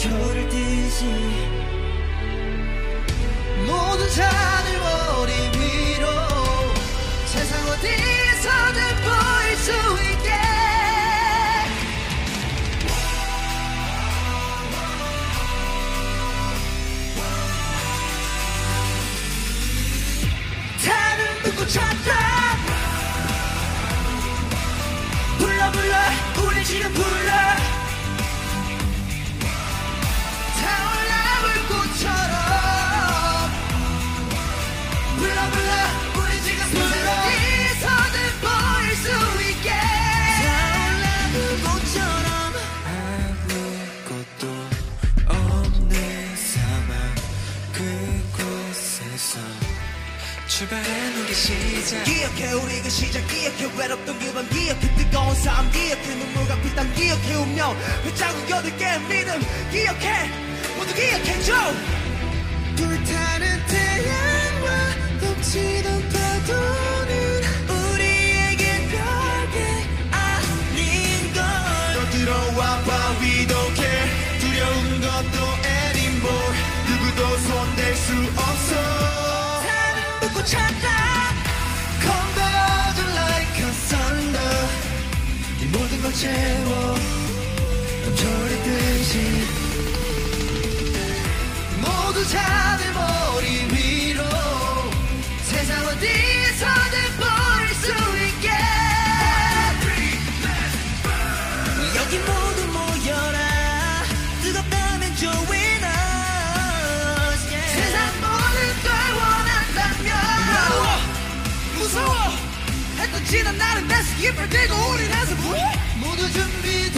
저를 띄지. 모두 다 그 시작. 기억해 우리 그 시작. 기억해 외롭던 그밤 기억해 뜨거운 싸움 기억해 눈물과 피땀. 기억해 운명. 휘자국 여덟 개의 믿음. 기억해. 모두 기억해줘. 불타는 태양과 넘치던 파도는 우리에게 별게 아닌 걸. 너 들어와 봐 we don't care 두려운 것도 anymore. 누구도 손댈 수 없어 채워. 넘쳐리듯이 모두 자 지난 날은 내 스킵을 들고 우린 한숨 모두 준비